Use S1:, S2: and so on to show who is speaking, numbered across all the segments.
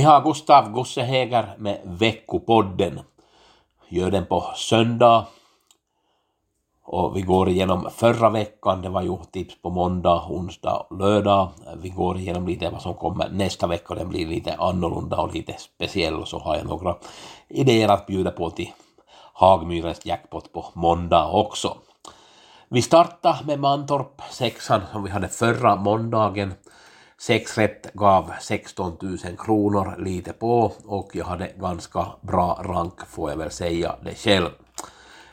S1: Vi har Gustav Gussehäger med Veckopodden. Gör den på söndag. Och vi går igenom förra veckan, det var ju tips på måndag, onsdag och lördag. Vi går igenom lite vad som kommer nästa vecka, den blir lite annorlunda och lite speciell och så har jag några idéer att bjuda på till Hagmyrens jackpot på måndag också. Vi startar med Mantorp, sexan som vi hade förra måndagen. Sex rätt gav 16 000 kronor lite på och jag hade ganska bra rank får jag väl säga det själv.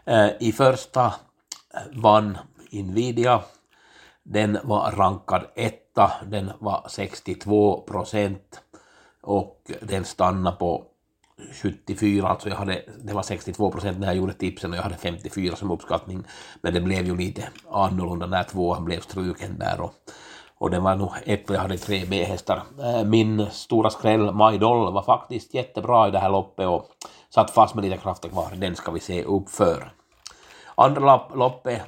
S1: Eh, I första eh, vann Nvidia. Den var rankad etta, den var 62 procent och den stannade på 74, alltså jag hade, det var 62 procent när jag gjorde tipsen och jag hade 54 som uppskattning, men det blev ju lite annorlunda när tvåan blev struken där och och det var nog ett och jag hade tre B-hästar. Eh, min stora skräll Majdol var faktiskt jättebra i det här loppet och satt fast med lite krafter kvar. Den ska vi se upp för. Andra loppet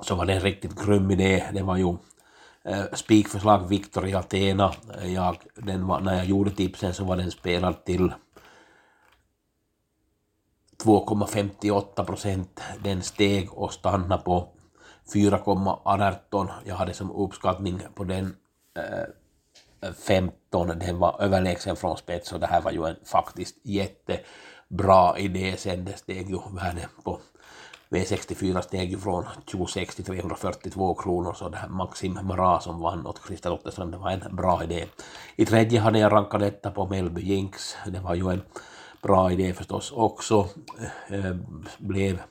S1: så var det en riktigt grym idé. Det var ju eh, spikförslag spikförslag Victoria Athena. Jag, den var, när jag gjorde tipsen så var den spelad till 2,58 procent. Den steg och stannade på 4,18. Jag hade som uppskattning på den eh, 15, den var överlägsen från spets och det här var ju en faktiskt jättebra idé sen. Det steg ju värdet på V64 steg ju från 26 till 342 kronor så det här Maxim Mara som vann åt Christer Ottesson, det var en bra idé. I tredje hade jag rankat detta på Melby Jinx, det var ju en bra idé förstås också. Eh, blev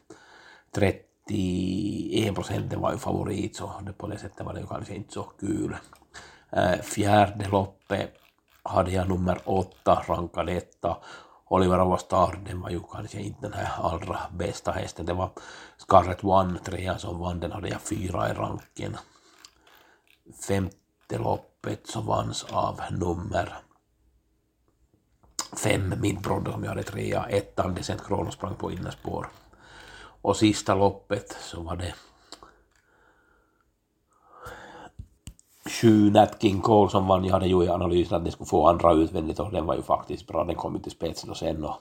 S1: 30 91 procent var ju favorit så det på det sättet var det ju kanske inte så kul. Eh, Fjärde loppet hade jag nummer åtta, rankad etta. Oliver Avastar, den var ju kanske inte den här allra bästa hästen. Det var Scarlet One, trean som vann, den hade jag fyra i e ranken. Femte loppet så vanns av nummer fem, Midbrod, som jag hade trea, ettan, Decent Kronos sprang på innerspår. Och sista loppet så var det sju Nat King Cole som vann. Jag hade ju i analysen att ni skulle få andra utvändigt och den var ju faktiskt bra. Den kom ju till spetsen och sen och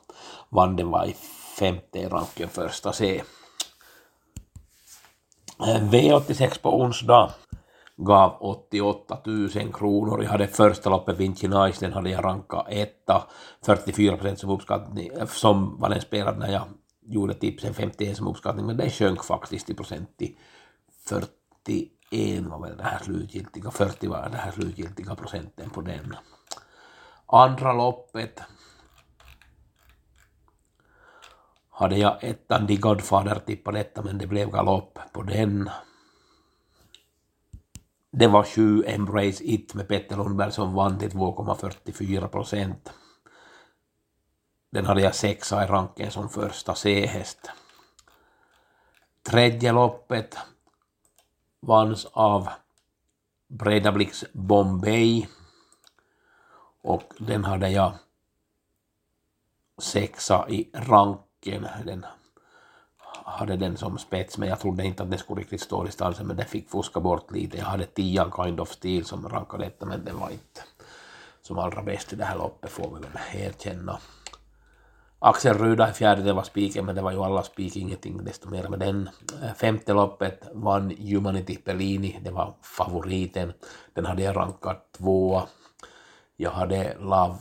S1: vann. Den var i femte i ranken första C. V86 på onsdag gav 88 000 kronor. Jag hade första loppet Vinci Nice, den hade jag rankat etta, 44 procent som uppskattning, som var den spelad när jag gjorde tipsen 51 som uppskattning, men det sjönk faktiskt i procent till 41 var väl det här slutgiltiga, 40 var det här slutgiltiga procenten på den. Andra loppet hade jag ettan The Godfather tippat detta, men det blev galopp på den. Det var sju Embrace It med Petter Lundberg som vann till 2,44 procent. Den hade jag sexa i ranken som första C-häst. Tredje loppet vanns av Bredablix Bombay och den hade jag sexa i ranken. Den hade den som spets, men jag trodde inte att den skulle riktigt stå i stansen, men den fick fuska bort lite. Jag hade tian Kind of Steel som rankade detta, men den var inte som allra bäst i det här loppet, får vi väl erkänna. Axel Ruda i fjärde, det var spiken, men det var ju alla spik, ingenting desto mer med den. Eh, femte loppet vann Humanity Pellini, det var favoriten. Den hade jag rankat tvåa. Jag hade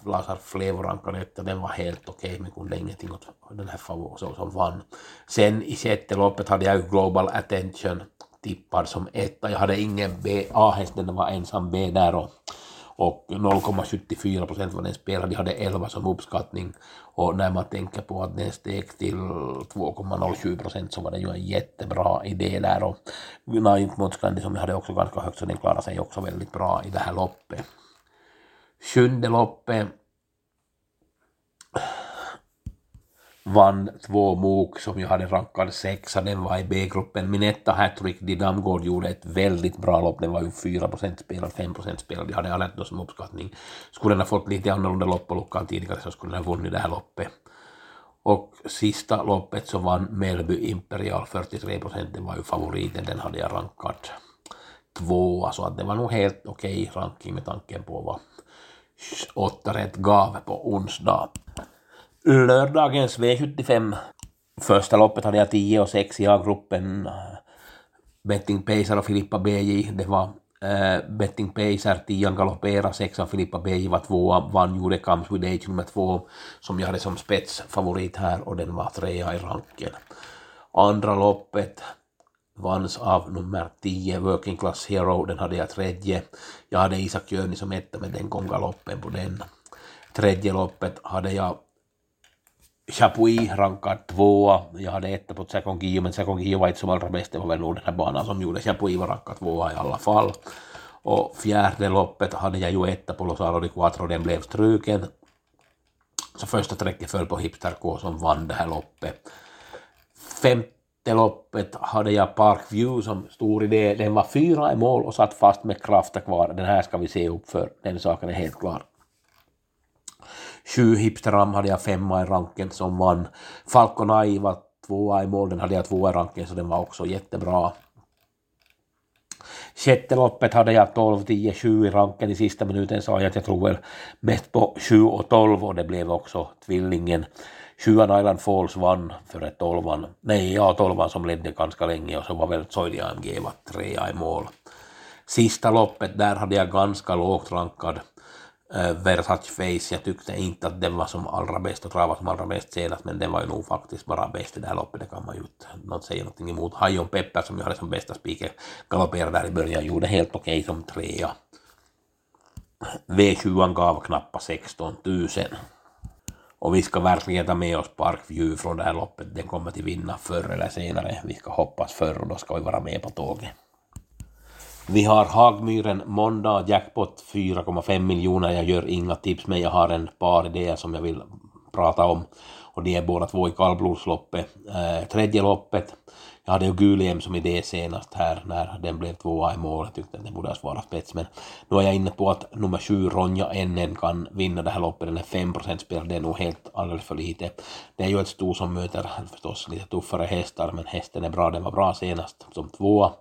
S1: Lazar Flevo rankad etta, den var helt okej, okay, men kunde ingenting åt den här favoriten som vann. Sen i sjätte loppet hade jag Global Attention tippad som etta. Jag hade ingen B, A-häst, den var ensam B där och och 0,74 procent var den spelade, de hade 11 som uppskattning. Och när man tänker på att den steg till 2,07 procent så var det ju en jättebra idé där. Och Naim Motskandi som jag hade också ganska högt så den klarade sig också väldigt bra i det här loppet. Sjunde loppet. Vann två Mok som jag hade rankat sexa, den var i B-gruppen. Min etta hattrick, Didamgård, gjorde ett väldigt bra lopp, den var ju 4% spelad, 5% spelad, de hade alla som uppskattning. Skulle den ha fått lite annorlunda lopp på luckan tidigare så skulle den ha vunnit det här loppet. Och sista loppet så vann Melby Imperial 43%, den var ju favoriten, den hade jag rankat tvåa, så att det var nog helt okej okay ranking med tanke på vad åtta rätt gav på onsdag. Lördagens V75. Första loppet hade jag 10 och 6 i A-gruppen. Betting Pacer och Filippa BJ. Det var äh, Betting Pacer, 10 galoppera, 6 Filippa BJ var tvåa, vann gjorde Comes with Age nummer två som jag hade som spetsfavorit här och den var trea i ranken. Andra loppet vanns av nummer 10, Working Class Hero, den hade jag tredje. Jag hade Isak Jöni som etta men den kom galoppen på den. Tredje loppet hade jag Chapuis rankad tvåa. Jag hade etta på Second Gio, men Second Gio var inte som allra bäst. Det var väl nog den här banan som gjorde Chapuis var rankad tvåa i alla fall. Och fjärde loppet hade jag ju etta på Losano di Quattro, den blev struken. Så första träcket föll på Hipster K som vann det här loppet. Femte loppet hade jag Park View som stor idé. Den var fyra i mål och satt fast med krafter kvar. Den här ska vi se upp för, den saken är helt klar. Sju hipsteram hade jag femma i ranken som vann. Falcon Eye var tvåa i mål, den hade jag tvåa i ranken så den var också jättebra. Sjätte loppet hade jag 12, 10, 7 i ranken. I sista minuten sa jag att jag tror väl mest på 7 och 12 och det blev också tvillingen. Sjuan Island Falls vann före tolvan, nej ja tolvan som ledde ganska länge och så var väl Zoidi AMG var trea i mål. Sista loppet där hade jag ganska lågt rankad Versace Face, jag tyckte inte att den var som allra bäst och travade som allra bäst senast, men den var ju nog faktiskt bara bäst i det här loppet, det kan man ju inte säga någonting emot. Hajon Pepper som jag hade som bästa spiker galopperade där i början, gjorde helt okej okay som trea. V7 gav knappt 16 000. Och vi ska verkligen ta med oss Parkview från det här loppet, den kommer till vinna förr eller senare. Vi ska hoppas förr och då ska vi vara med på tåget. Vi har Hagmyren måndag, jackpot 4,5 miljoner. Jag gör inga tips men jag har en par idéer som jag vill prata om. Och de är båda två i kallblodsloppet. Eh, tredje loppet, jag hade ju Guliem som idé senast här när den blev tvåa i mål. Jag tyckte att den borde ha svarat spets men nu är jag inne på att nummer sju Ronja NN kan vinna det här loppet. Den är 5% spel, det är nog helt alldeles för lite. Det är ju ett sto som möter förstås lite tuffare hästar men hästen är bra, den var bra senast som tvåa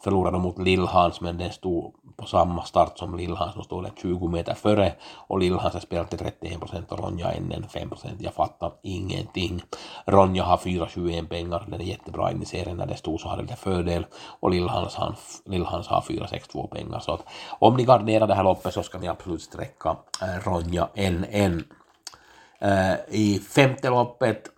S1: förlorade mot Lillhans men den stod på samma start som Lillhans och stod 20 meter före och Lillhans spelade till 31 procent och Ronja än 5 procent. Jag fattar ingenting. Ronja har 4,21 pengar, den är jättebra in i serien när det stod så hade lite fördel och Lillhans, han, Lillhans har 4,62 pengar så att om ni garderar det här loppet så ska ni absolut sträcka äh, Ronja NN. Äh, I femte loppet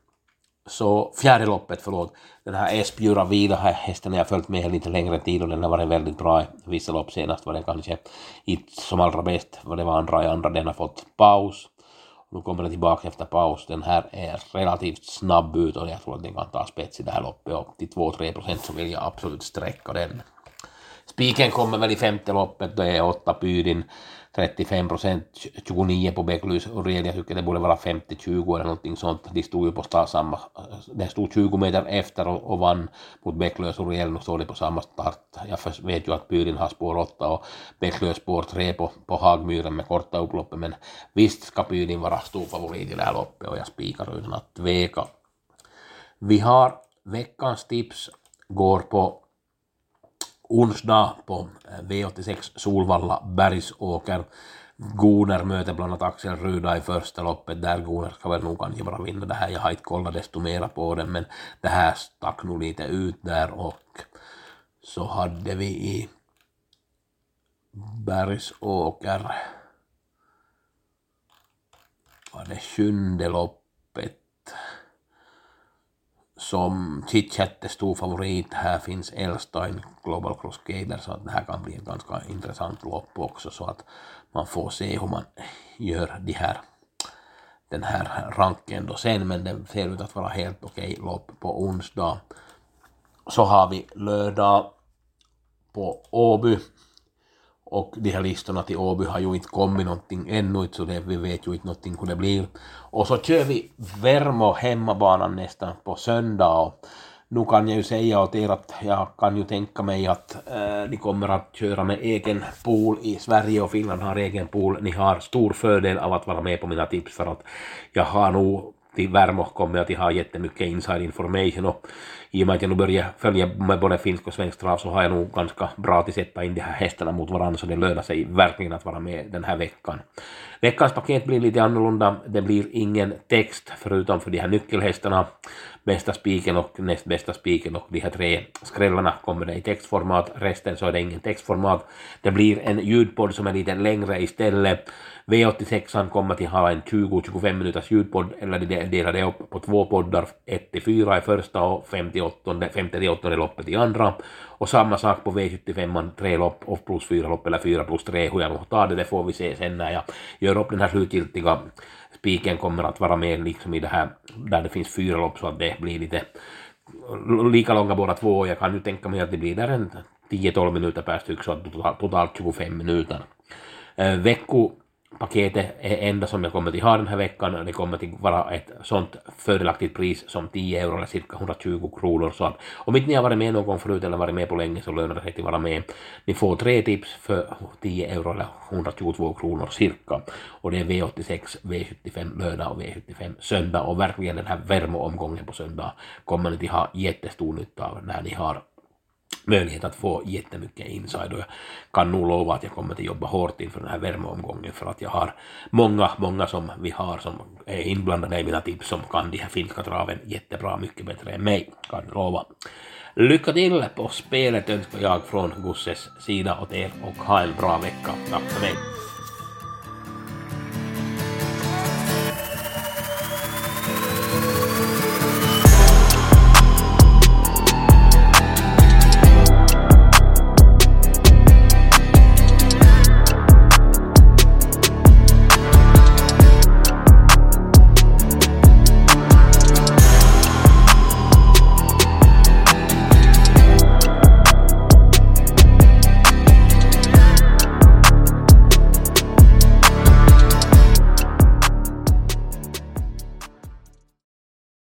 S1: så fjärde loppet, förlåt, den här Esbjura Vida här hästen har jag följt med lite längre tid och den har varit väldigt bra i vissa lopp. Senast var den kanske inte som allra bäst, vad det var andra i andra, den har fått paus. Nu kommer den tillbaka efter paus. Den här är relativt snabb ut och jag tror att den kan ta spets i det här loppet och till 2-3 procent så vill jag absolut sträcka den. Spiken kommer väl i femte loppet, det är åtta Pydin 35 procent, 29 på Beklus och Riel, jag tycker det borde vara 50-20 eller någonting sånt. De stod ju på samma, de stod 20 meter efter och, och vann mot Beklös och Riel, nu står de på samma start. Jag vet ju att Byrin har spår 8 och Beklös spår 3 på, på Hagmyren med korta upploppet, men visst ska Byrin vara stor favorit i det här loppet och jag spikar utan att tveka. Vi har veckans tips går på onsdag på eh, V86 Solvalla Bergsåker. Goner möter bland annat Axel Ruda i första loppet där Goner ska väl nog kanske bara vinna det här. Jag har inte kollat desto mera på den men det här stack nog lite ut där och så hade vi i Bergsåker var det sjunde loppet som chitchat är stor favorit. Här finns Elstein Global Cross Gator så att det här kan bli ett ganska intressant lopp också så att man får se hur man gör de här den här ranken då sen men det ser ut att vara helt okej lopp på onsdag. Så har vi lördag på Åby och de här listorna till Åby har ju inte kommit någonting ännu, så det, vi vet ju inte någonting hur det blir. Och så kör vi Värmo hemmabanan nästan på söndag och nu kan jag ju säga åt er att jag kan ju tänka mig att äh, ni kommer att köra med egen pool i Sverige och Finland har egen pool. Ni har stor fördel av att vara med på mina tips för att jag har nog till Värmo kommer att har jättemycket inside information och i och med att jag nu börjar följa med både finsk och svensk trav så har jag nog ganska bra till sätta in de här hästarna mot varandra så det lönar sig verkligen att vara med den här veckan. Veckans paket blir lite annorlunda. Det blir ingen text förutom för de här nyckelhästarna. Bästa spiken och näst bästa spiken och de här tre skrällarna kommer det i textformat. Resten så är det ingen textformat. Det blir en ljudpodd som är lite längre istället. V86 kommer att ha en 20-25 minuters ljudpodd eller de delar det upp på två poddar, 1-4 i första och 58 loppet i andra. Och samma sak på V75, tre lopp och plus fyra lopp eller fyra plus tre, hur jag tar det, det får vi se sen när jag gör upp den här slutgiltiga spiken kommer att vara med liksom i det här där det finns fyra lopp så att det blir lite lika långa båda två. Jag kan ju tänka mig att det blir där en 10-12 minuter per styck så att totalt 25 minuter. Eh, vecko paketet är e- enda som jag kommer att ha den här veckan. Det kommer att vara ett sånt fördelaktigt pris som 10 euro eller cirka 120 kronor. Så att om inte ni har varit med någon gång förut eller varit med på länge så lönar det sig att vara med. Ni får tre tips för 10 euro eller 122 kronor cirka. Och det är V86, V75 lördag och V75 söndag. Och verkligen den här värmeomgången på söndag kommer ni att ha jättestor nytta av när ni har möjlighet att få jättemycket inside och jag kan nog lova att jag kommer att jobba hårt inför den här värmeomgången för att jag har många, många som vi har som är inblandade i mina tips som kan de här finska traven jättebra, mycket bättre än mig, kan lova. Lycka till på spelet önskar jag från Gusses sida åt er och ha en bra vecka. Tack för mig.